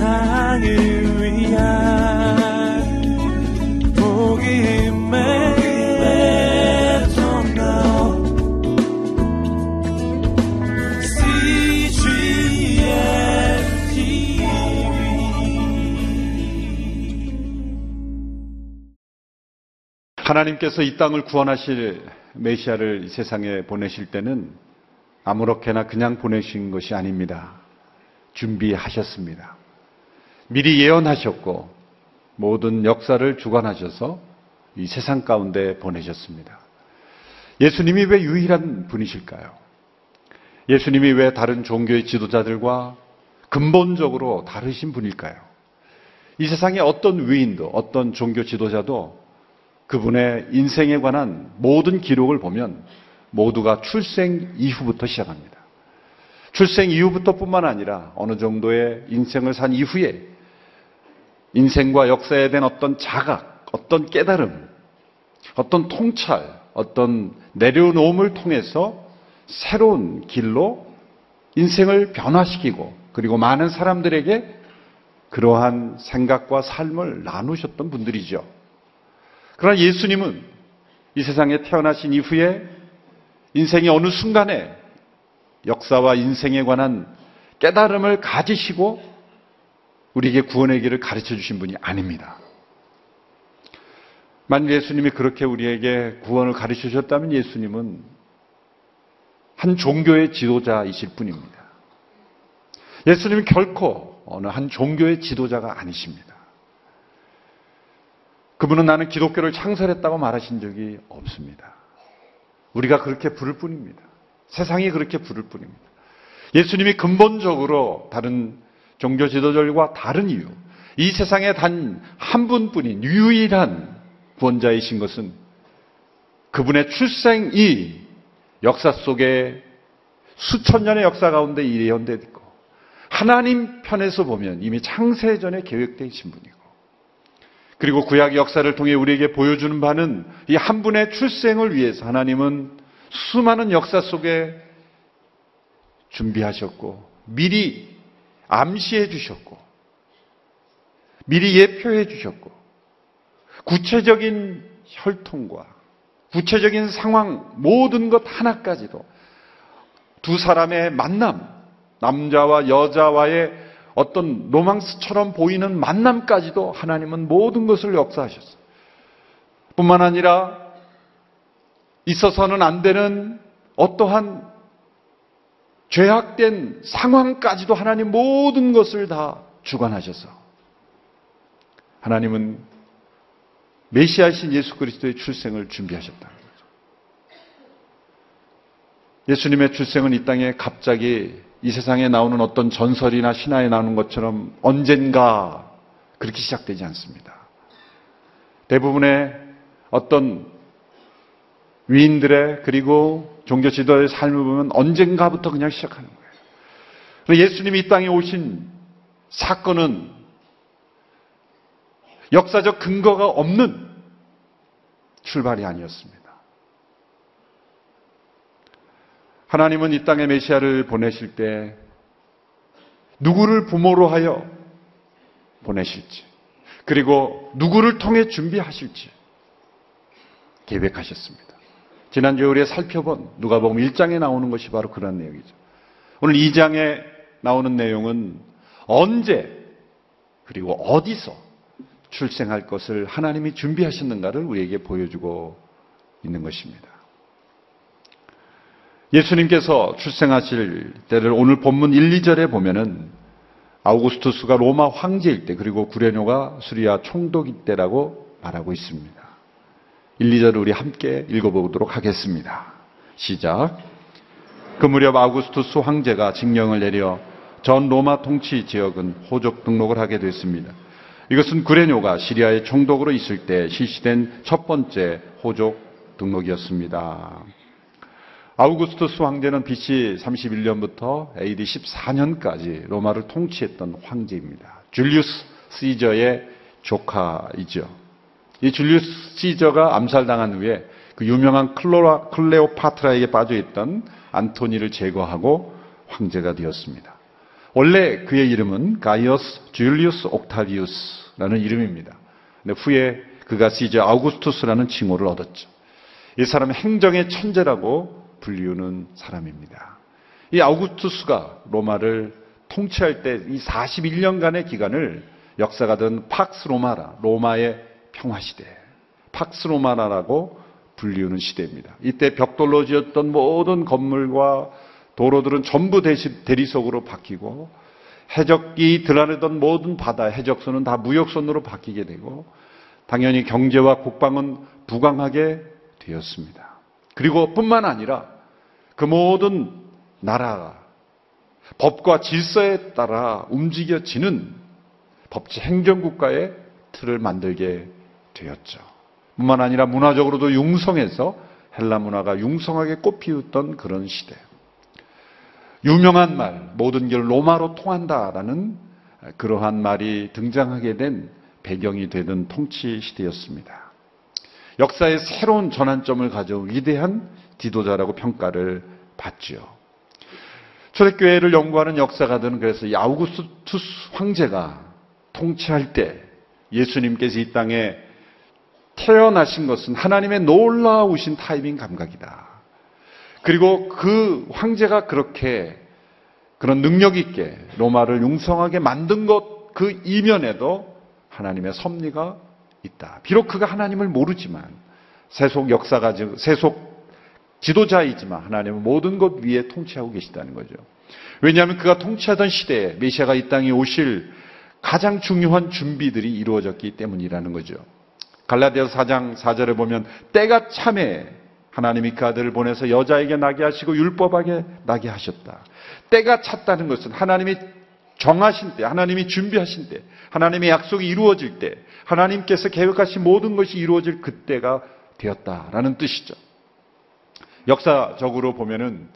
세상을 위한 복음의 하나님께서 이 땅을 구원하실 메시아를 세상에 보내실 때는 아무렇게나 그냥 보내신 것이 아닙니다. 준비하셨습니다. 미리 예언하셨고 모든 역사를 주관하셔서 이 세상 가운데 보내셨습니다. 예수님이 왜 유일한 분이실까요? 예수님이 왜 다른 종교의 지도자들과 근본적으로 다르신 분일까요? 이 세상에 어떤 위인도, 어떤 종교 지도자도 그분의 인생에 관한 모든 기록을 보면 모두가 출생 이후부터 시작합니다. 출생 이후부터 뿐만 아니라 어느 정도의 인생을 산 이후에 인생과 역사에 대한 어떤 자각, 어떤 깨달음, 어떤 통찰, 어떤 내려놓음을 통해서 새로운 길로 인생을 변화시키고 그리고 많은 사람들에게 그러한 생각과 삶을 나누셨던 분들이죠. 그러나 예수님은 이 세상에 태어나신 이후에 인생의 어느 순간에 역사와 인생에 관한 깨달음을 가지시고 우리에게 구원의 길을 가르쳐 주신 분이 아닙니다. 만일 예수님이 그렇게 우리에게 구원을 가르쳐 주셨다면 예수님은 한 종교의 지도자이실 뿐입니다. 예수님은 결코 어느 한 종교의 지도자가 아니십니다. 그분은 나는 기독교를 창설했다고 말하신 적이 없습니다. 우리가 그렇게 부를 뿐입니다. 세상이 그렇게 부를 뿐입니다. 예수님이 근본적으로 다른 종교 지도자들과 다른 이유, 이 세상에 단 한 분뿐인 유일한 구원자이신 것은 그분의 출생이 역사 속에 수천 년의 역사 가운데 예언되어 있고 하나님 편에서 보면 이미 창세전에 계획되신 분이고 그리고 구약 역사를 통해 우리에게 보여주는 바는 이 한 분의 출생을 위해서 하나님은 수많은 역사 속에 준비하셨고 미리 암시해 주셨고 미리 예표해 주셨고 구체적인 혈통과 구체적인 상황 모든 것 하나까지도 두 사람의 만남 남자와 여자와의 어떤 로망스처럼 보이는 만남까지도 하나님은 모든 것을 역사하셨어요. 뿐만 아니라 있어서는 안 되는 어떠한 죄악된 상황까지도 하나님 모든 것을 다 주관하셔서 하나님은 메시아신 예수 그리스도의 출생을 준비하셨다는 거죠. 예수님의 출생은 이 땅에 갑자기 이 세상에 나오는 어떤 전설이나 신화에 나오는 것처럼 언젠가 그렇게 시작되지 않습니다. 대부분의 어떤 위인들의 그리고 종교 지도의 삶을 보면 언젠가부터 그냥 시작하는 거예요. 예수님이 이 땅에 오신 사건은 역사적 근거가 없는 출발이 아니었습니다. 하나님은 이 땅에 메시아를 보내실 때 누구를 부모로 하여 보내실지 그리고 누구를 통해 준비하실지 계획하셨습니다. 지난주에 우리가 살펴본 누가복음 1장에 나오는 것이 바로 그런 내용이죠. 오늘 2장에 나오는 내용은 언제 그리고 어디서 출생할 것을 하나님이 준비하셨는가를 우리에게 보여주고 있는 것입니다. 예수님께서 출생하실 때를 오늘 본문 1, 2절에 보면은 아우구스투스가 로마 황제일 때 그리고 구레뇨가 수리아 총독일 때라고 말하고 있습니다. 1, 2절을 우리 함께 읽어보도록 하겠습니다. 시작. 그 무렵 아우구스투스 황제가 징령을 내려 전 로마 통치 지역은 호적 등록을 하게 됐습니다. 이것은 구레뇨가 시리아의 총독으로 있을 때 실시된 첫 번째 호적 등록이었습니다. 아우구스투스 황제는 BC 31년부터 AD 14년까지 로마를 통치했던 황제입니다. 줄리우스 시저의 조카이죠. 이 줄리우스 시저가 암살당한 후에 그 유명한 클로라, 클레오파트라에게 빠져있던 안토니를 제거하고 황제가 되었습니다. 원래 그의 이름은 가이어스 줄리우스 옥타비우스라는 이름입니다. 근데 후에 그가 시저 아우구스투스라는 칭호를 얻었죠. 이 사람은 행정의 천재라고 불리우는 사람입니다. 이 아우구스투스가 로마를 통치할 때 이 41년간의 기간을 역사가든 팍스 로마라, 로마의 평화시대, 팍스 로마라라고 불리우는 시대입니다. 이때 벽돌로 지었던 모든 건물과 도로들은 전부 대리석으로 바뀌고 해적이 드러내던 모든 바다 해적선은 다 무역선으로 바뀌게 되고 당연히 경제와 국방은 부강하게 되었습니다. 그리고 뿐만 아니라 그 모든 나라가 법과 질서에 따라 움직여지는 법치 행정국가의 틀을 만들게 되었죠. 뿐만 아니라 문화적으로도 융성해서 헬라 문화가 융성하게 꽃피웠던 그런 시대. 유명한 말, 모든 길 로마로 통한다라는 그러한 말이 등장하게 된 배경이 되던 통치 시대였습니다. 역사의 새로운 전환점을 가져온 위대한 지도자라고 평가를 받지요. 초대교회를 연구하는 역사가들은 그래서 이 아우구스투스 황제가 통치할 때 예수님께서 이 땅에 태어나신 것은 하나님의 놀라우신 타이밍 감각이다. 그리고 그 황제가 그렇게 그런 능력 있게 로마를 융성하게 만든 것 그 이면에도 하나님의 섭리가 있다. 비록 그가 하나님을 모르지만 세속 역사가 세속 지도자이지만 하나님은 모든 것 위에 통치하고 계시다는 거죠. 왜냐하면 그가 통치하던 시대에 메시아가 이 땅에 오실 가장 중요한 준비들이 이루어졌기 때문이라는 거죠. 갈라디아서 4장 4절에 보면 때가 참에 하나님이 그 아들을 보내서 여자에게 나게 하시고 율법하게 나게 하셨다. 때가 찼다는 것은 하나님이 정하신 때, 하나님이 준비하신 때, 하나님의 약속이 이루어질 때, 하나님께서 계획하신 모든 것이 이루어질 그때가 되었다라는 뜻이죠. 역사적으로 보면은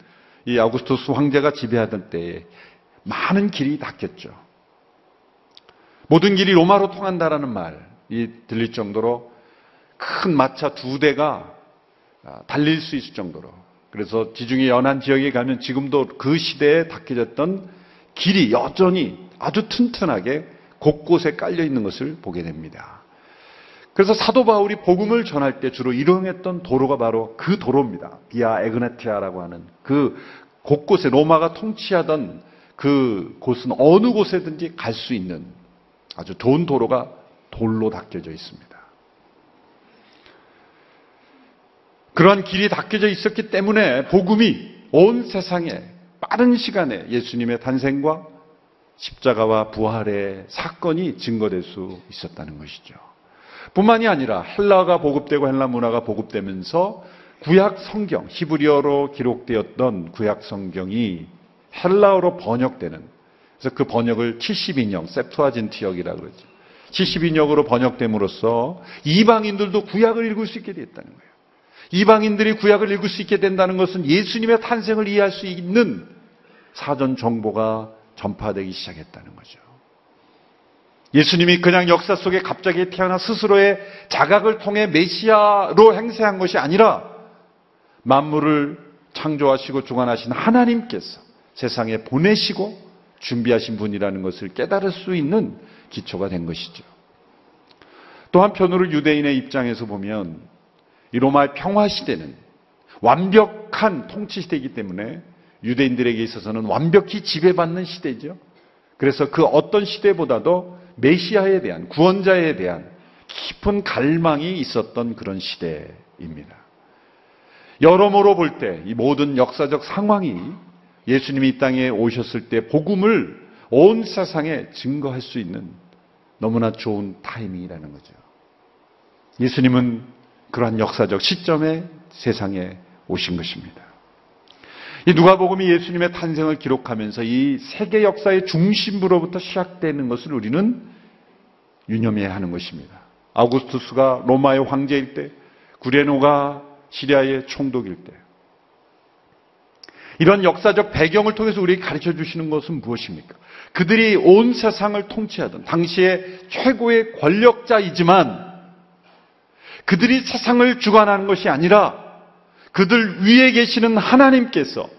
이 아우구스투스 황제가 지배하던 때에 많은 길이 닫혔죠. 모든 길이 로마로 통한다라는 말 이 들릴 정도로 큰 마차 두 대가 아, 달릴 수 있을 정도로 그래서 지중해 연안 지역에 가면 지금도 그 시대에 닦여졌던 길이 여전히 아주 튼튼하게 곳곳에 깔려 있는 것을 보게 됩니다. 그래서 사도 바울이 복음을 전할 때 주로 이용했던 도로가 바로 그 도로입니다. 비아 에그네티아라고 하는 그 곳곳에 로마가 통치하던 그 곳은 어느 곳에든지 갈 수 있는 아주 좋은 도로가 돌로 닦여져 있습니다. 그러한 길이 닦여져 있었기 때문에 복음이 온 세상에 빠른 시간에 예수님의 탄생과 십자가와 부활의 사건이 증거될 수 있었다는 것이죠. 뿐만이 아니라 헬라가 보급되고 헬라 문화가 보급되면서 구약 성경, 히브리어로 기록되었던 구약 성경이 헬라어로 번역되는 그래서 그 번역을 72년 세프아진티역이라고 그러죠. 72년으로 번역됨으로써 이방인들도 구약을 읽을 수 있게 됐다는 거예요. 이방인들이 구약을 읽을 수 있게 된다는 것은 예수님의 탄생을 이해할 수 있는 사전 정보가 전파되기 시작했다는 거죠. 예수님이 그냥 역사 속에 갑자기 태어나 스스로의 자각을 통해 메시아로 행세한 것이 아니라 만물을 창조하시고 주관하신 하나님께서 세상에 보내시고 준비하신 분이라는 것을 깨달을 수 있는 기초가 된 것이죠. 또 한편으로 유대인의 입장에서 보면 이 로마의 평화 시대는 완벽한 통치 시대이기 때문에 유대인들에게 있어서는 완벽히 지배받는 시대죠. 그래서 그 어떤 시대보다도 메시아에 대한 구원자에 대한 깊은 갈망이 있었던 그런 시대입니다. 여러모로 볼 때 이 모든 역사적 상황이 예수님이 이 땅에 오셨을 때 복음을 온 세상에 증거할 수 있는 너무나 좋은 타이밍이라는 거죠. 예수님은 그러한 역사적 시점에 세상에 오신 것입니다. 이 누가복음이 예수님의 탄생을 기록하면서 이 세계 역사의 중심부로부터 시작되는 것을 우리는 유념해야 하는 것입니다. 아우구스투스가 로마의 황제일 때, 구레노가 시리아의 총독일 때, 이런 역사적 배경을 통해서 우리에게 가르쳐 주시는 것은 무엇입니까? 그들이 온 세상을 통치하던 당시의 최고의 권력자이지만 그들이 세상을 주관하는 것이 아니라 그들 위에 계시는 하나님께서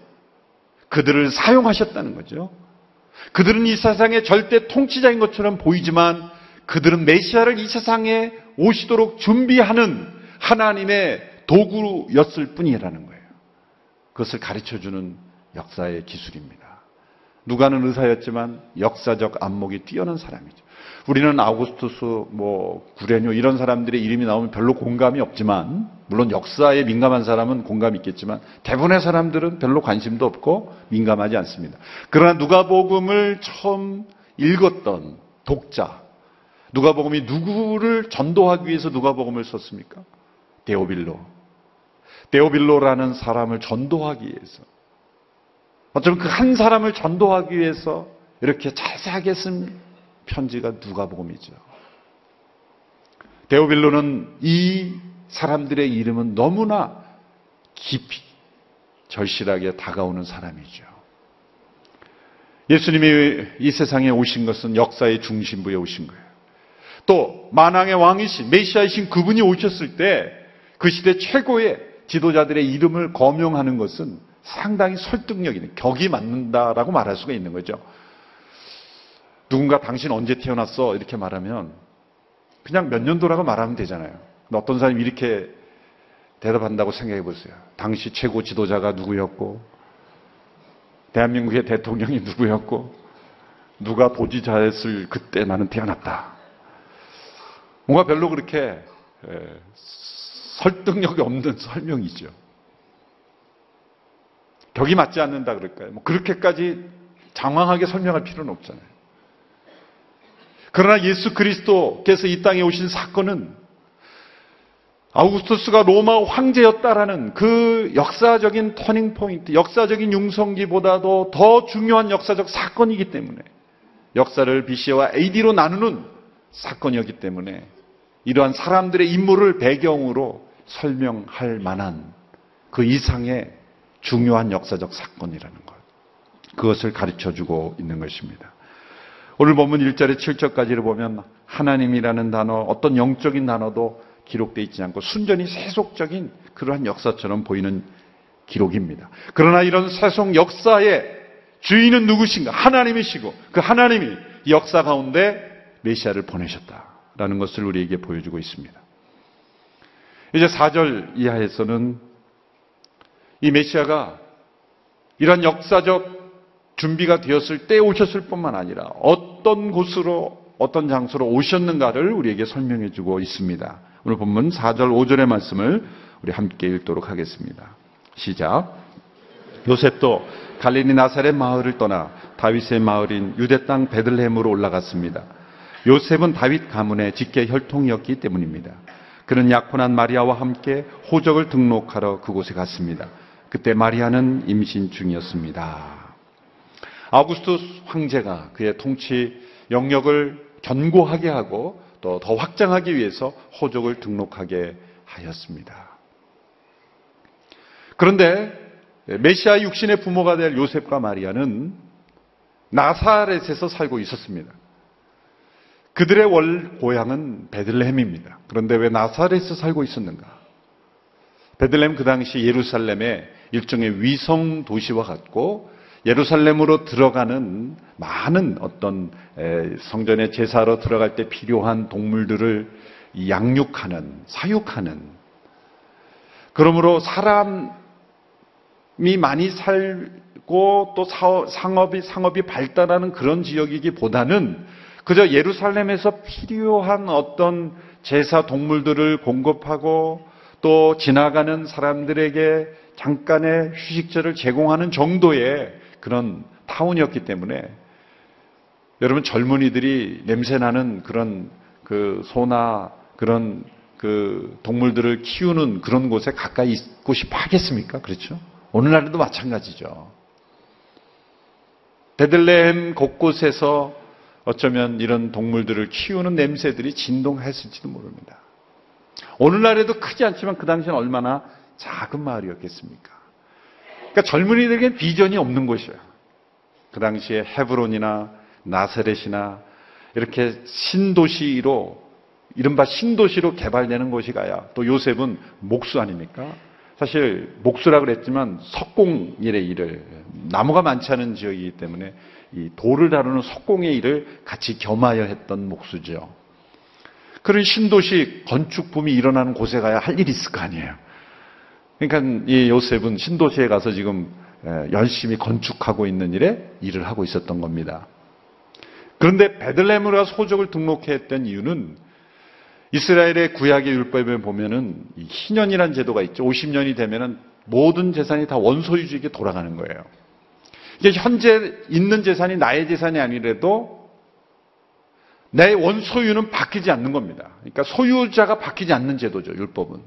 그들을 사용하셨다는 거죠. 그들은 이 세상의 절대 통치자인 것처럼 보이지만 그들은 메시아를 이 세상에 오시도록 준비하는 하나님의 도구였을 뿐이라는 거예요. 그것을 가르쳐 주는 역사의 기술입니다. 누가는 의사였지만 역사적 안목이 뛰어난 사람이죠. 우리는 아우구스투스, 뭐 구레뇨 이런 사람들의 이름이 나오면 별로 공감이 없지만 물론 역사에 민감한 사람은 공감이 있겠지만 대부분의 사람들은 별로 관심도 없고 민감하지 않습니다. 그러나 누가복음을 처음 읽었던 독자 누가복음이 누구를 전도하기 위해서 누가복음을 썼습니까? 데오빌로. 데오빌로라는 사람을 전도하기 위해서 어쩌면 그 한 사람을 전도하기 위해서 이렇게 자세하게 쓴 편지가 누가복음이죠. 데오빌로는 이 사람들의 이름은 너무나 깊이 절실하게 다가오는 사람이죠. 예수님이 이 세상에 오신 것은 역사의 중심부에 오신 거예요. 또 만왕의 왕이신 메시아이신 그분이 오셨을 때 그 시대 최고의 지도자들의 이름을 거명하는 것은 상당히 설득력 있는 격이 맞는다라고 말할 수가 있는 거죠. 누군가 당신 언제 태어났어? 이렇게 말하면 그냥 몇 년도라고 말하면 되잖아요. 근데 어떤 사람이 이렇게 대답한다고 생각해 보세요. 당시 최고 지도자가 누구였고, 대한민국의 대통령이 누구였고, 누가 도지자였을 그때 나는 태어났다. 뭔가 별로 그렇게 설득력이 없는 설명이죠. 격이 맞지 않는다 그럴까요? 뭐 그렇게까지 장황하게 설명할 필요는 없잖아요. 그러나 예수 그리스도께서 이 땅에 오신 사건은 아우구스투스가 로마 황제였다라는 그 역사적인 터닝 포인트, 역사적인 융성기보다도 더 중요한 역사적 사건이기 때문에 역사를 BC와 AD로 나누는 사건이었기 때문에 이러한 사람들의 인물을 배경으로 설명할 만한 그 이상의 중요한 역사적 사건이라는 것. 그것을 가르쳐 주고 있는 것입니다. 오늘 본문 1절에 7절까지를 보면 하나님이라는 단어, 어떤 영적인 단어도 기록되어 있지 않고 순전히 세속적인 그러한 역사처럼 보이는 기록입니다. 그러나 이런 세속 역사의 주인은 누구신가? 하나님이시고 그 하나님이 역사 가운데 메시아를 보내셨다라는 것을 우리에게 보여주고 있습니다. 이제 4절 이하에서는 이 메시아가 이런 역사적 준비가 되었을 때 오셨을 뿐만 아니라 어떤 곳으로 어떤 장소로 오셨는가를 우리에게 설명해 주고 있습니다. 오늘 본문 4절 5절의 말씀을 우리 함께 읽도록 하겠습니다. 시작. 요셉도 갈릴리 나사렛 마을을 떠나 다윗의 마을인 유대 땅 베들레헴으로 올라갔습니다. 요셉은 다윗 가문의 직계 혈통이었기 때문입니다. 그는 약혼한 마리아와 함께 호적을 등록하러 그곳에 갔습니다. 그때 마리아는 임신 중이었습니다. 아우구스투스 황제가 그의 통치 영역을 견고하게 하고 또 더 확장하기 위해서 호적을 등록하게 하였습니다. 그런데 메시아 육신의 부모가 될 요셉과 마리아는 나사렛에서 살고 있었습니다. 그들의 월 고향은 베들레헴입니다. 그런데 왜 나사렛에서 살고 있었는가? 베들레헴 그 당시 예루살렘의 일종의 위성 도시와 같고 예루살렘으로 들어가는 많은 어떤 성전의 제사로 들어갈 때 필요한 동물들을 양육하는 사육하는 그러므로 사람이 많이 살고 또 상업이 상업이 발달하는 그런 지역이기보다는 그저 예루살렘에서 필요한 어떤 제사 동물들을 공급하고 또 지나가는 사람들에게 잠깐의 휴식처를 제공하는 정도의 그런 타운이었기 때문에 여러분 젊은이들이 냄새나는 그런 그 소나 그런 그 동물들을 키우는 그런 곳에 가까이 있고 싶어 하겠습니까? 그렇죠? 오늘날에도 마찬가지죠. 베들레헴 곳곳에서 어쩌면 이런 동물들을 키우는 냄새들이 진동했을지도 모릅니다. 오늘날에도 크지 않지만 그 당시는 얼마나 작은 마을이었겠습니까? 그러니까 젊은이들에게 비전이 없는 곳이에요. 그 당시에 헤브론이나 나사렛이나 이렇게 신도시로 이른바 신도시로 개발되는 곳이 가야 또 요셉은 목수 아닙니까? 사실 목수라 그랬지만 석공일의 일을 나무가 많지 않은 지역이기 때문에 이 돌을 다루는 석공의 일을 같이 겸하여 했던 목수죠. 그런 신도시 건축 붐이 일어나는 곳에 가야 할 일이 있을 거 아니에요. 그러니까 이 요셉은 신도시에 가서 지금 열심히 건축하고 있는 일에 일을 하고 있었던 겁니다. 그런데 베들레헴으로 소족을 등록했던 이유는 이스라엘의 구약의 율법에 보면은 희년이라는 제도가 있죠. 50년이 되면은 모든 재산이 다 원소유주에게 돌아가는 거예요. 이게 현재 있는 재산이 나의 재산이 아니래도 내 원소유는 바뀌지 않는 겁니다. 그러니까 소유자가 바뀌지 않는 제도죠, 율법은.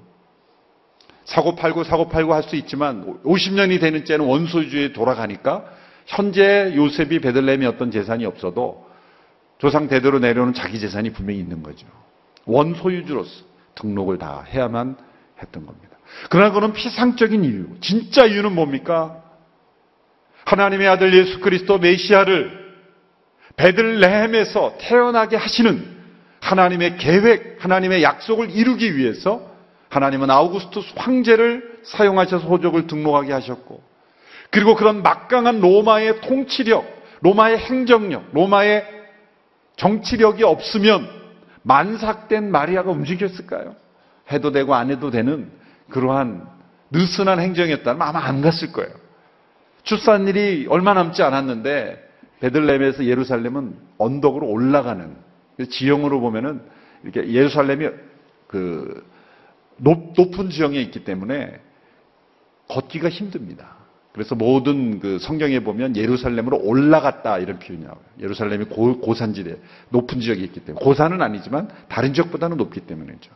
사고 팔고 사고 팔고 할 수 있지만 50년이 되는 때는 원소유주에 돌아가니까 현재 요셉이 베들레헴이 어떤 재산이 없어도 조상 대대로 내려오는 자기 재산이 분명히 있는 거죠. 원소유주로서 등록을 다 해야만 했던 겁니다. 그러나 그는 피상적인 이유, 진짜 이유는 뭡니까? 하나님의 아들 예수 그리스도 메시아를 베들레헴에서 태어나게 하시는 하나님의 계획, 하나님의 약속을 이루기 위해서 하나님은 아우구스투스 황제를 사용하셔서 호족을 등록하게 하셨고 그리고 그런 막강한 로마의 통치력, 로마의 행정력, 로마의 정치력이 없으면 만삭된 마리아가 움직였을까요? 해도 되고 안 해도 되는 그러한 느슨한 행정이었다면 아마 안 갔을 거예요. 출산일이 얼마 남지 않았는데 베들레헴에서 예루살렘은 언덕으로 올라가는 지형으로 보면은 이렇게 예루살렘이 그 높, 높은 지형에 있기 때문에 걷기가 힘듭니다. 그래서 모든 그 성경에 보면 예루살렘으로 올라갔다 이런 표현이 나와요. 예루살렘이 고, 고산지대, 높은 지역에 있기 때문에. 고산은 아니지만 다른 지역보다는 높기 때문이죠.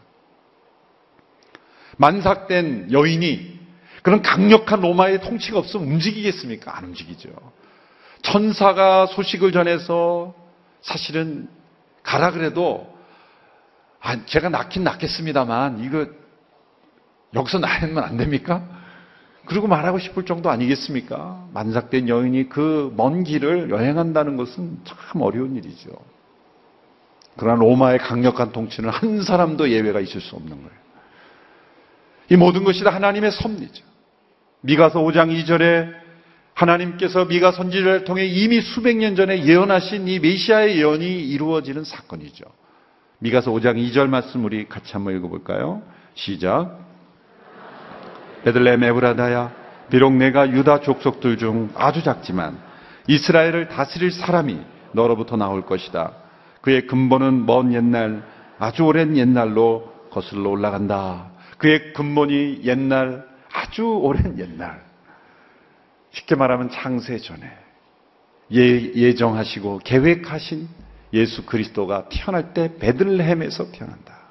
만삭된 여인이 그런 강력한 로마의 통치가 없으면 움직이겠습니까? 안 움직이죠. 천사가 소식을 전해서 사실은 가라 그래도 아, 제가 낳긴 낳겠습니다만 이거 여기서 낳으면 안 됩니까? 그리고 말하고 싶을 정도 아니겠습니까? 만삭된 여인이 그 먼 길을 여행한다는 것은 참 어려운 일이죠. 그러나 로마의 강력한 통치는 한 사람도 예외가 있을 수 없는 거예요. 이 모든 것이 다 하나님의 섭리죠. 미가서 5장 2절에 하나님께서 미가 선지자를 통해 이미 수백 년 전에 예언하신 이 메시아의 예언이 이루어지는 사건이죠. 미가서 5장 2절 말씀 우리 같이 한번 읽어볼까요? 시작. 베들레헴 에브라다야 비록 내가 유다 족속들 중 아주 작지만 이스라엘을 다스릴 사람이 너로부터 나올 것이다. 그의 근본은 먼 옛날 아주 오랜 옛날로 거슬러 올라간다. 그의 근본이 옛날 아주 오랜 옛날 쉽게 말하면 창세 전에 예, 정하시고 계획하신 예수 그리스도가 태어날 때 베들레헴에서 태어난다.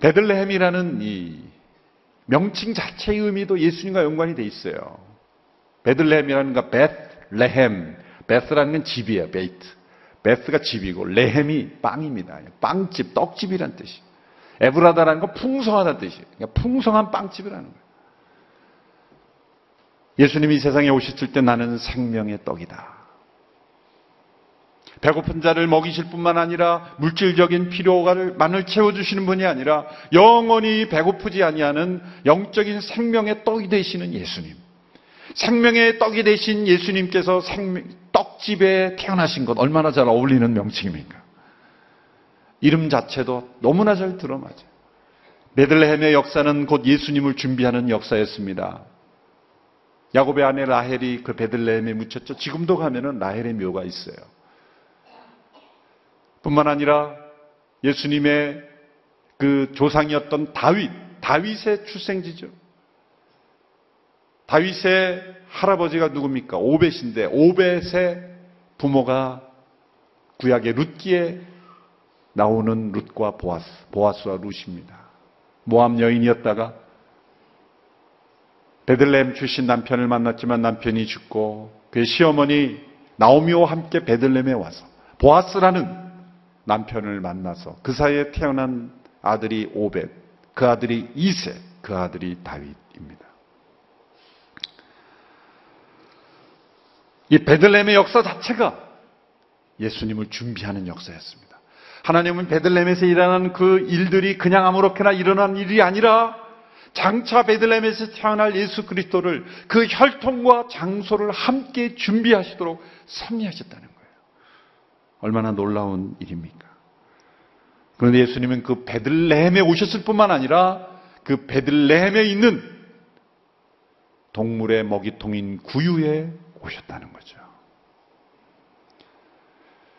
베들레헴이라는 이 명칭 자체의 의미도 예수님과 연관이 돼 있어요. 베들레헴이라는 거 베트레헴, 베스라는 건 집이에요. 베이트. 베스가 집이고 레헴이 빵입니다. 빵집, 떡집이란 뜻이. 에브라다라는 건 풍성하다는 뜻이에요. 그러니까 풍성한 빵집이라는 거예요. 예수님이 세상에 오셨을 때 나는 생명의 떡이다. 배고픈 자를 먹이실 뿐만 아니라 물질적인 필요가를 채워주시는 분이 아니라 영원히 배고프지 아니하는 영적인 생명의 떡이 되시는 예수님. 생명의 떡이 되신 예수님께서 생명, 떡집에 태어나신 것 얼마나 잘 어울리는 명칭입니까? 이름 자체도 너무나 잘 들어맞아요. 베들레헴의 역사는 곧 예수님을 준비하는 역사였습니다. 야곱의 아내 라헬이 그 베들레헴에 묻혔죠. 지금도 가면은 라헬의 묘가 있어요. 뿐만 아니라 예수님의 그 조상이었던 다윗, 다윗의 출생지죠. 다윗의 할아버지가 누굽니까? 오벳인데 오벳의 부모가 구약의 룻기에 나오는 룻과 보아스, 보아스와 룻입니다. 모함 여인이었다가 베들레헴 출신 남편을 만났지만 남편이 죽고 그의 시어머니 나오미와 함께 베들레헴에 와서 보아스라는 남편을 만나서 그 사이에 태어난 아들이 오벳, 그 아들이 이세, 그 아들이 다윗입니다. 이 베들레헴의 역사 자체가 예수님을 준비하는 역사였습니다. 하나님은 베들레헴에서 일어나는 그 일들이 그냥 아무렇게나 일어난 일이 아니라 장차 베들레헴에서 태어날 예수 그리스도를 그 혈통과 장소를 함께 준비하시도록 섭리하셨다는. 얼마나 놀라운 일입니까? 그런데 예수님은 그 베들레헴에 오셨을 뿐만 아니라 그 베들레헴에 있는 동물의 먹이통인 구유에 오셨다는 거죠.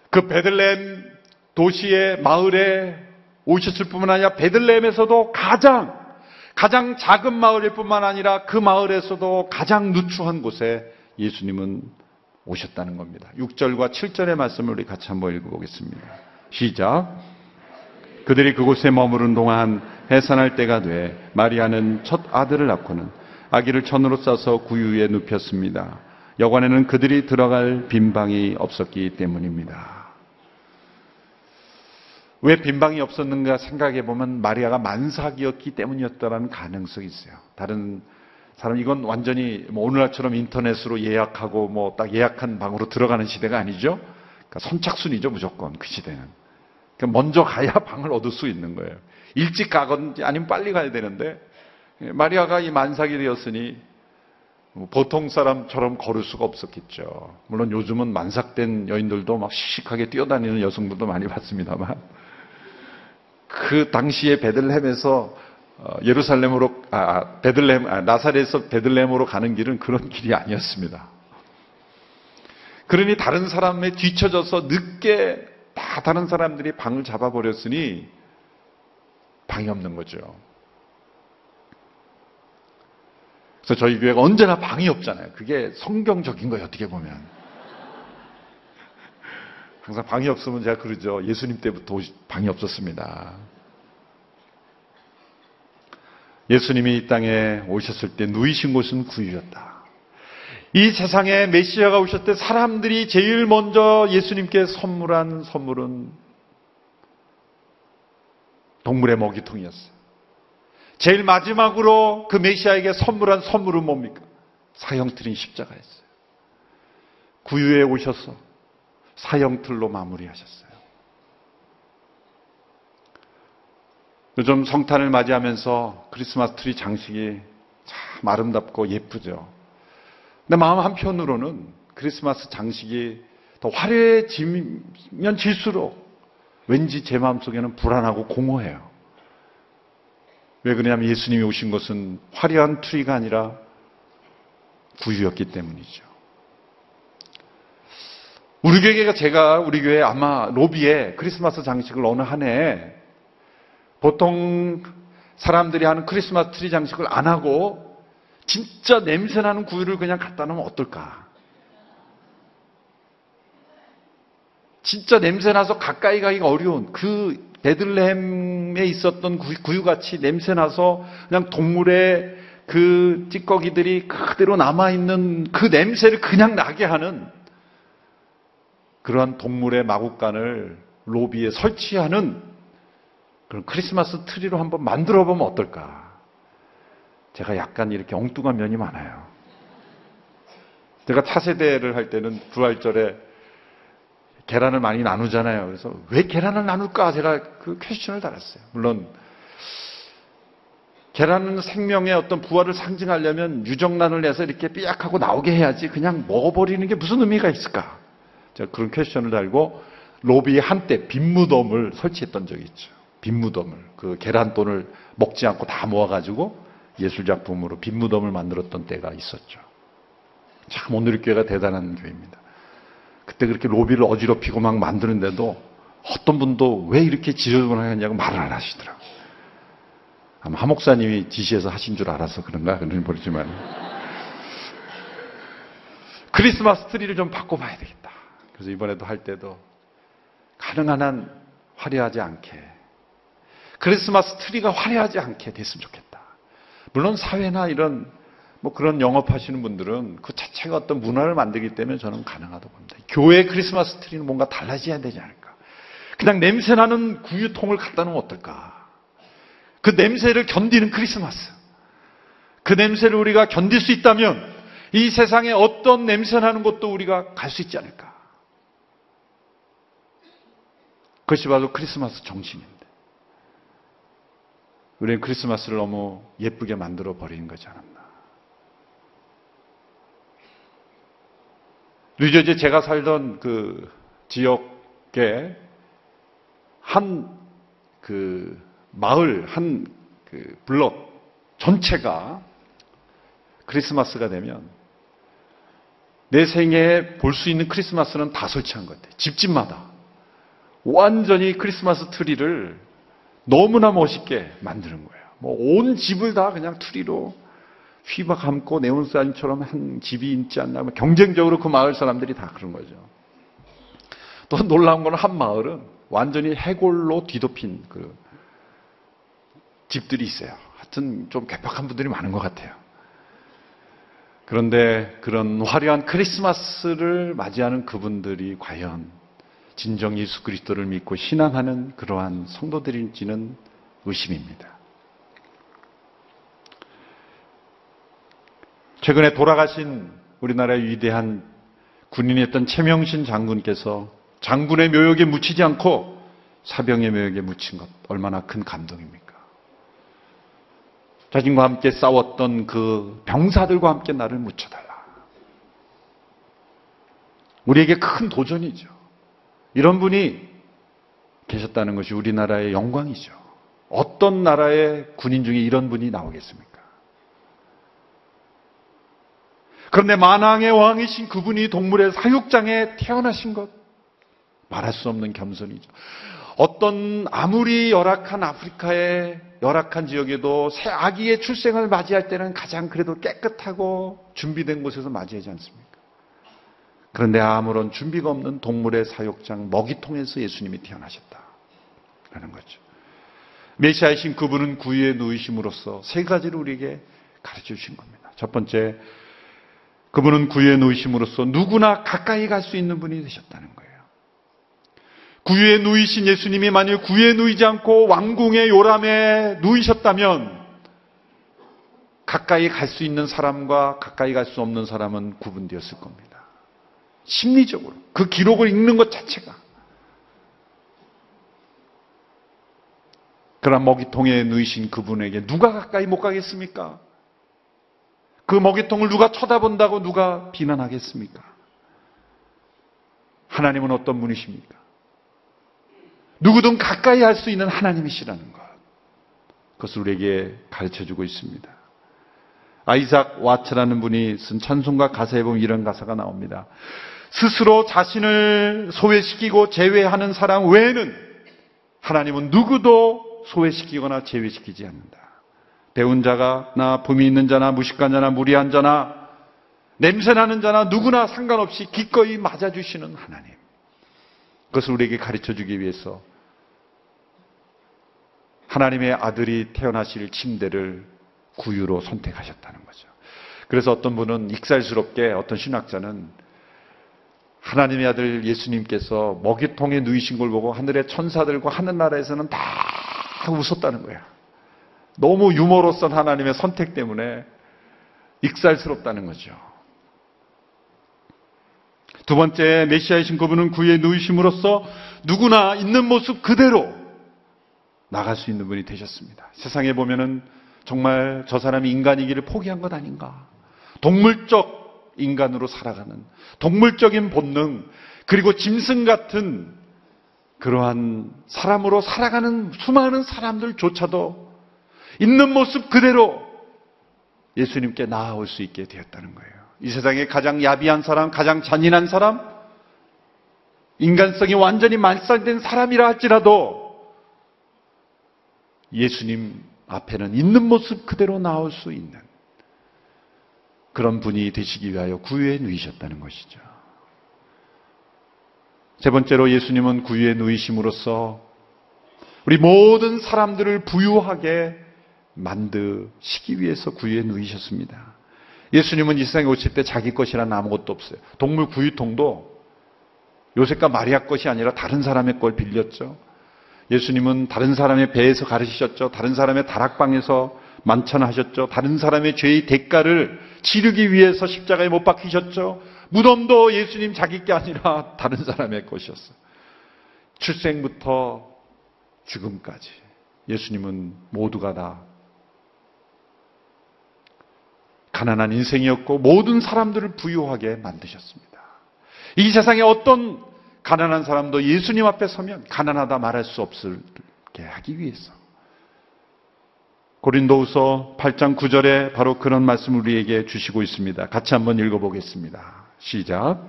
그 베들레헴 도시의 마을에 오셨을 뿐만 아니라 베들레헴에서도 가장 가장 작은 마을일 뿐만 아니라 그 마을에서도 가장 누추한 곳에 예수님은 오셨다는 겁니다. 6절과 7절의 말씀을 우리 같이 한번 읽어보겠습니다. 시작. 그들이 그곳에 머무른 동안 해산할 때가 돼 마리아는 첫 아들을 낳고는 아기를 천으로 싸서 구유에 눕혔습니다. 여관에는 그들이 들어갈 빈방이 없었기 때문입니다. 왜 빈방이 없었는가 생각해 보면 마리아가 만삭이었기 때문이었다라는 가능성이 있어요. 다른 사람 이건 완전히 뭐 오늘날처럼 인터넷으로 예약하고 뭐 딱 예약한 방으로 들어가는 시대가 아니죠. 그러니까 선착순이죠 무조건 그 시대는. 그러니까 먼저 가야 방을 얻을 수 있는 거예요. 일찍 가건지 아니면 빨리 가야 되는데 마리아가 이 만삭이 되었으니 뭐 보통 사람처럼 걸을 수가 없었겠죠. 물론 요즘은 만삭된 여인들도 막 시식하게 뛰어다니는 여성들도 많이 봤습니다만 그 당시에 베들레헴에서 어, 예루살렘으로 아, 아 베들레헴 아, 나사렛에서 베들레헴으로 가는 길은 그런 길이 아니었습니다. 그러니 다른 사람에 뒤쳐져서 늦게 다 다른 사람들이 방을 잡아버렸으니 방이 없는 거죠. 그래서 저희 교회가 언제나 방이 없잖아요. 그게 성경적인 거예요, 어떻게 보면. 항상 방이 없으면 제가 그러죠. 예수님 때부터 방이 없었습니다. 예수님이 이 땅에 오셨을 때 누이신 곳은 구유였다. 이 세상에 메시아가 오셨을 때 사람들이 제일 먼저 예수님께 선물한 선물은 동물의 먹이통이었어요. 제일 마지막으로 그 메시아에게 선물한 선물은 뭡니까? 사형틀인 십자가였어요. 구유에 오셔서 사형틀로 마무리하셨어요. 요즘 성탄을 맞이하면서 크리스마스 트리 장식이 참 아름답고 예쁘죠. 근데 마음 한편으로는 크리스마스 장식이 더 화려해지면 질수록 왠지 제 마음속에는 불안하고 공허해요. 왜 그러냐면 예수님이 오신 것은 화려한 트리가 아니라 구유였기 때문이죠. 우리 교회가 제가 우리 교회 아마 로비에 크리스마스 장식을 어느 한 해에 보통 사람들이 하는 크리스마스 트리 장식을 안 하고 진짜 냄새나는 구유를 그냥 갖다 놓으면 어떨까? 진짜 냄새나서 가까이 가기가 어려운 그 베들레헴에 있었던 구유같이 냄새나서 그냥 동물의 그 찌꺼기들이 그대로 남아있는 그 냄새를 그냥 나게 하는 그러한 동물의 마구간을 로비에 설치하는 그럼 크리스마스 트리로 한번 만들어 보면 어떨까? 제가 약간 이렇게 엉뚱한 면이 많아요. 제가 차세대를 할 때는 부활절에 계란을 많이 나누잖아요. 그래서 왜 계란을 나눌까? 제가 그 퀘스천을 달았어요. 물론 계란은 생명의 어떤 부활을 상징하려면 유정란을 내서 이렇게 삐약하고 나오게 해야지 그냥 먹어버리는 게 무슨 의미가 있을까? 제가 그런 퀘스천을 달고 로비 한때 빈 무덤을 설치했던 적이 있죠. 빈무덤을 그 계란돈을 먹지 않고 다 모아가지고 예술작품으로 빈무덤을 만들었던 때가 있었죠. 참 오늘 교회가 대단한 교회입니다. 그때 그렇게 로비를 어지럽히고 막 만드는데도 어떤 분도 왜 이렇게 지저분하냐고 말을 안 하시더라고요. 아마 하 목사님이 지시해서 하신 줄 알아서 그런가 그런 모르지만 크리스마스 트리를 좀 바꿔봐야 되겠다. 그래서 이번에도 할 때도 가능한 한 화려하지 않게 크리스마스 트리가 화려하지 않게 됐으면 좋겠다. 물론 사회나 이런 뭐 그런 영업하시는 분들은 그 자체가 어떤 문화를 만들기 때문에 저는 가능하다고 봅니다. 교회 크리스마스 트리는 뭔가 달라져야 되지 않을까. 그냥 냄새나는 구유통을 갖다 놓으면 어떨까. 그 냄새를 견디는 크리스마스. 그 냄새를 우리가 견딜 수 있다면 이 세상에 어떤 냄새나는 곳도 우리가 갈 수 있지 않을까. 그것이 바로 크리스마스 정신인데. 우리는 크리스마스를 너무 예쁘게 만들어 버린 거지 않았나. 뉴저지 제가 살던 그 지역에 한 그 마을, 한 그 블럭 전체가 크리스마스가 되면 내 생애에 볼 수 있는 크리스마스는 다 설치한 것 같아요. 집집마다. 완전히 크리스마스 트리를 너무나 멋있게 만드는 거예요. 뭐 온 집을 다 그냥 트리로 휘어 감고 네온사인처럼 한 집이 있지 않나. 뭐 경쟁적으로 그 마을 사람들이 다 그런 거죠. 또 놀라운 거는 한 마을은 완전히 해골로 뒤덮인 그 집들이 있어요. 하여튼 좀 괴팍한 분들이 많은 것 같아요. 그런데 그런 화려한 크리스마스를 맞이하는 그분들이 과연 진정 예수 그리스도를 믿고 신앙하는 그러한 성도들인지는 의심입니다. 최근에 돌아가신 우리나라의 위대한 군인이었던 최명신 장군께서 장군의 묘역에 묻히지 않고 사병의 묘역에 묻힌 것 얼마나 큰 감동입니까? 자신과 함께 싸웠던 그 병사들과 함께 나를 묻혀달라. 우리에게 큰 도전이죠. 이런 분이 계셨다는 것이 우리나라의 영광이죠. 어떤 나라의 군인 중에 이런 분이 나오겠습니까? 그런데 만왕의 왕이신 그분이 동물의 사육장에 태어나신 것 말할 수 없는 겸손이죠. 어떤 아무리 열악한 아프리카의 열악한 지역에도 새 아기의 출생을 맞이할 때는 가장 그래도 깨끗하고 준비된 곳에서 맞이하지 않습니까? 그런데 아무런 준비가 없는 동물의 사육장 먹이통에서 예수님이 태어나셨다 라는 거죠. 메시아이신 그분은 구유에 누이심으로써 세 가지를 우리에게 가르쳐 주신 겁니다. 첫 번째, 그분은 구유에 누이심으로써 누구나 가까이 갈 수 있는 분이 되셨다는 거예요. 구유에 누이신 예수님이 만일 구유에 누이지 않고 왕궁의 요람에 누이셨다면 가까이 갈 수 있는 사람과 가까이 갈 수 없는 사람은 구분되었을 겁니다. 심리적으로 그 기록을 읽는 것 자체가 그러나 먹이통에 누이신 그분에게 누가 가까이 못 가겠습니까? 그 먹이통을 누가 쳐다본다고 누가 비난하겠습니까? 하나님은 어떤 분이십니까? 누구든 가까이 할 수 있는 하나님이시라는 것. 그것을 우리에게 가르쳐 주고 있습니다. 아이작 와츠라는 분이 쓴 찬송가 가사에 보면 이런 가사가 나옵니다. 스스로 자신을 소외시키고 제외하는 사람 외에는 하나님은 누구도 소외시키거나 제외시키지 않는다. 배운 자가 나 품이 있는 자나 무식한 자나 무리한 자나 냄새나는 자나 누구나 상관없이 기꺼이 맞아주시는 하나님. 그것을 우리에게 가르쳐 주기 위해서 하나님의 아들이 태어나실 침대를 구유로 선택하셨다는 거죠. 그래서 어떤 분은 익살스럽게 어떤 신학자는 하나님의 아들 예수님께서 먹이통에 누이신 걸 보고 하늘의 천사들과 하늘나라에서는 다 웃었다는 거야. 너무 유머로선 하나님의 선택 때문에 익살스럽다는 거죠. 두 번째 메시아이신 그분은 구에 누이심으로써 누구나 있는 모습 그대로 나갈 수 있는 분이 되셨습니다. 세상에 보면은 정말 저 사람이 인간이기를 포기한 것 아닌가. 동물적 인간으로 살아가는 동물적인 본능 그리고 짐승 같은 그러한 사람으로 살아가는 수많은 사람들조차도 있는 모습 그대로 예수님께 나아올 수 있게 되었다는 거예요. 이 세상에 가장 야비한 사람, 가장 잔인한 사람, 인간성이 완전히 말살된 사람이라 할지라도 예수님 앞에는 있는 모습 그대로 나올 수 있는 그런 분이 되시기 위하여 구유에 누이셨다는 것이죠. 세 번째로 예수님은 구유에 누이심으로써 우리 모든 사람들을 부유하게 만드시기 위해서 구유에 누이셨습니다. 예수님은 이 세상에 오실 때 자기 것이란 아무것도 없어요. 동물 구유통도 요셉과 마리아 것이 아니라 다른 사람의 걸 빌렸죠. 예수님은 다른 사람의 배에서 가르치셨죠. 다른 사람의 다락방에서 만찬하셨죠. 다른 사람의 죄의 대가를 치르기 위해서 십자가에 못 박히셨죠. 무덤도 예수님 자기 게 아니라 다른 사람의 것이었어요. 출생부터 죽음까지 예수님은 모두가 다 가난한 인생이었고 모든 사람들을 부유하게 만드셨습니다. 이 세상에 어떤 가난한 사람도 예수님 앞에 서면 가난하다 말할 수 없게 하기 위해서 고린도후서 8장 9절에 바로 그런 말씀을 우리에게 주시고 있습니다. 같이 한번 읽어보겠습니다. 시작.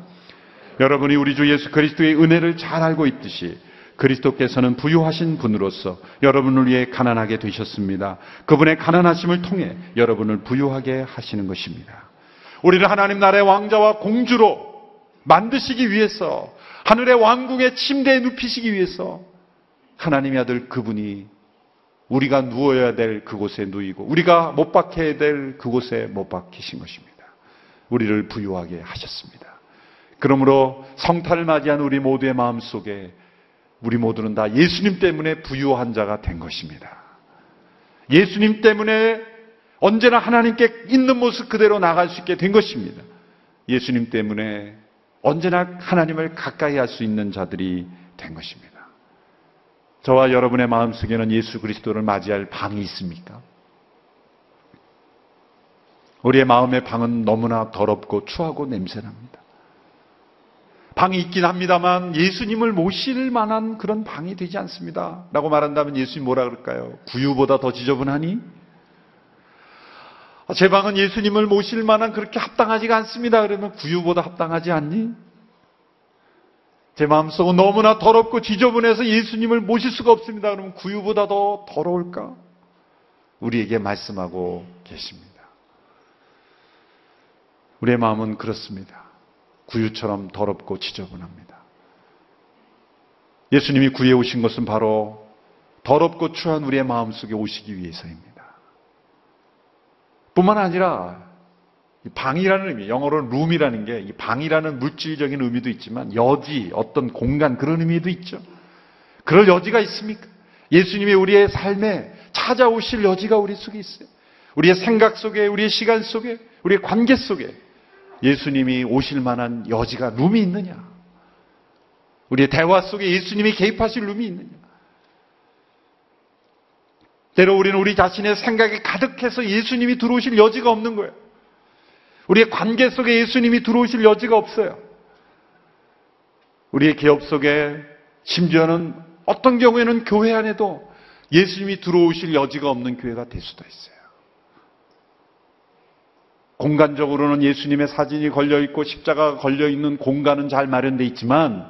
여러분이 우리 주 예수 그리스도의 은혜를 잘 알고 있듯이 그리스도께서는 부유하신 분으로서 여러분을 위해 가난하게 되셨습니다. 그분의 가난하심을 통해 여러분을 부유하게 하시는 것입니다. 우리를 하나님 나라의 왕자와 공주로 만드시기 위해서 하늘의 왕궁의 침대에 눕히시기 위해서 하나님의 아들 그분이 우리가 누워야 될 그곳에 누이고 우리가 못 박혀야 될 그곳에 못 박히신 것입니다. 우리를 부유하게 하셨습니다. 그러므로 성탄을 맞이한 우리 모두의 마음 속에 우리 모두는 다 예수님 때문에 부유한 자가 된 것입니다. 예수님 때문에 언제나 하나님께 있는 모습 그대로 나갈 수 있게 된 것입니다. 예수님 때문에 언제나 하나님을 가까이 할 수 있는 자들이 된 것입니다. 저와 여러분의 마음속에는 예수 그리스도를 맞이할 방이 있습니까? 우리의 마음의 방은 너무나 더럽고 추하고 냄새납니다. 방이 있긴 합니다만 예수님을 모실 만한 그런 방이 되지 않습니다. 라고 말한다면 예수님 뭐라 그럴까요? 구유보다 더 지저분하니? 아, 제 방은 예수님을 모실 만한 그렇게 합당하지가 않습니다. 그러면 구유보다 합당하지 않니? 제 마음속은 너무나 더럽고 지저분해서 예수님을 모실 수가 없습니다. 그러면 구유보다 더 더러울까? 우리에게 말씀하고 계십니다. 우리의 마음은 그렇습니다. 구유처럼 더럽고 지저분합니다. 예수님이 구해 오신 것은 바로 더럽고 추한 우리의 마음속에 오시기 위해서입니다. 뿐만 아니라 방이라는 의미, 영어로는 룸이라는 게 이 방이라는 물질적인 의미도 있지만 여지, 어떤 공간 그런 의미도 있죠. 그럴 여지가 있습니까? 예수님이 우리의 삶에 찾아오실 여지가 우리 속에 있어요. 우리의 생각 속에, 우리의 시간 속에, 우리의 관계 속에 예수님이 오실 만한 여지가 룸이 있느냐? 우리의 대화 속에 예수님이 개입하실 룸이 있느냐? 때로 우리는 우리 자신의 생각에 가득해서 예수님이 들어오실 여지가 없는 거예요. 우리의 관계 속에 예수님이 들어오실 여지가 없어요. 우리의 기업 속에 심지어는 어떤 경우에는 교회 안에도 예수님이 들어오실 여지가 없는 교회가 될 수도 있어요. 공간적으로는 예수님의 사진이 걸려 있고 십자가가 걸려 있는 공간은 잘 마련되어 있지만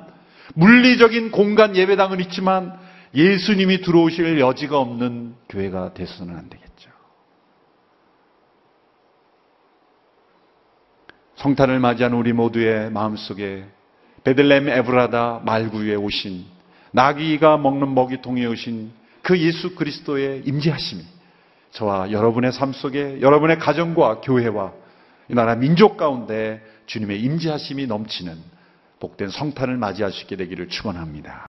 물리적인 공간 예배당은 있지만 예수님이 들어오실 여지가 없는 교회가 돼서는 안 되겠죠. 성탄을 맞이한 우리 모두의 마음속에 베들렘 에브라다 말구에 오신 나귀가 먹는 먹이통에 오신 그 예수 그리스도의 임재하심이 저와 여러분의 삶 속에 여러분의 가정과 교회와 이 나라 민족 가운데 주님의 임재하심이 넘치는 복된 성탄을 있게 되기를 축원합니다.